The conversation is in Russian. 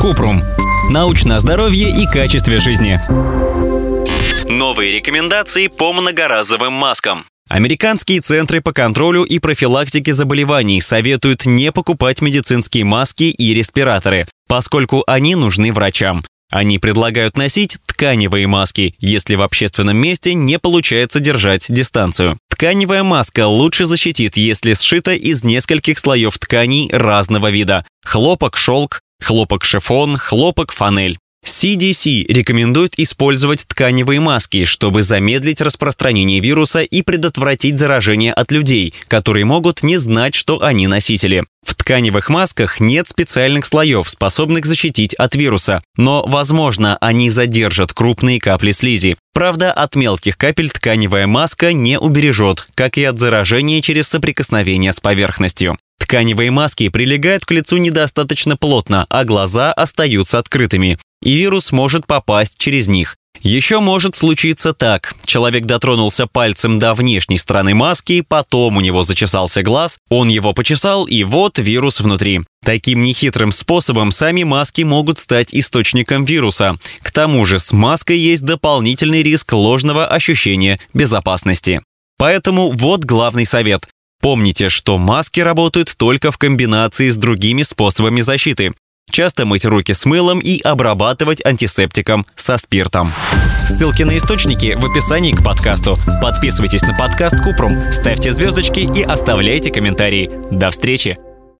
Купрум. Научное здоровье и качестве жизни. Новые рекомендации по многоразовым маскам. Американские центры по контролю и профилактике заболеваний советуют не покупать медицинские маски и респираторы, поскольку они нужны врачам. Они предлагают носить тканевые маски, если в общественном месте не получается держать дистанцию. Тканевая маска лучше защитит, если сшита из нескольких слоев тканей разного вида. Хлопок, шелк, хлопок, шифон, хлопок, фанель. CDC рекомендует использовать тканевые маски, чтобы замедлить распространение вируса и предотвратить заражение от людей, которые могут не знать, что они носители. В тканевых масках нет специальных слоев, способных защитить от вируса, но, возможно, они задержат крупные капли слизи. Правда, от мелких капель тканевая маска не убережет, как и от заражения через соприкосновение с поверхностью. Тканевые маски прилегают к лицу недостаточно плотно, а глаза остаются открытыми и вирус может попасть через них. Еще может случиться так. Человек дотронулся пальцем до внешней стороны маски, потом у него зачесался глаз, он его почесал, и вот вирус внутри. Таким нехитрым способом сами маски могут стать источником вируса. К тому же с маской есть дополнительный риск ложного ощущения безопасности. Поэтому вот главный совет. Помните, что маски работают только в комбинации с другими способами защиты часто мыть руки с мылом и обрабатывать антисептиком со спиртом. Ссылки на источники в описании к подкасту. Подписывайтесь на подкаст Купрум, ставьте звездочки и оставляйте комментарии. До встречи!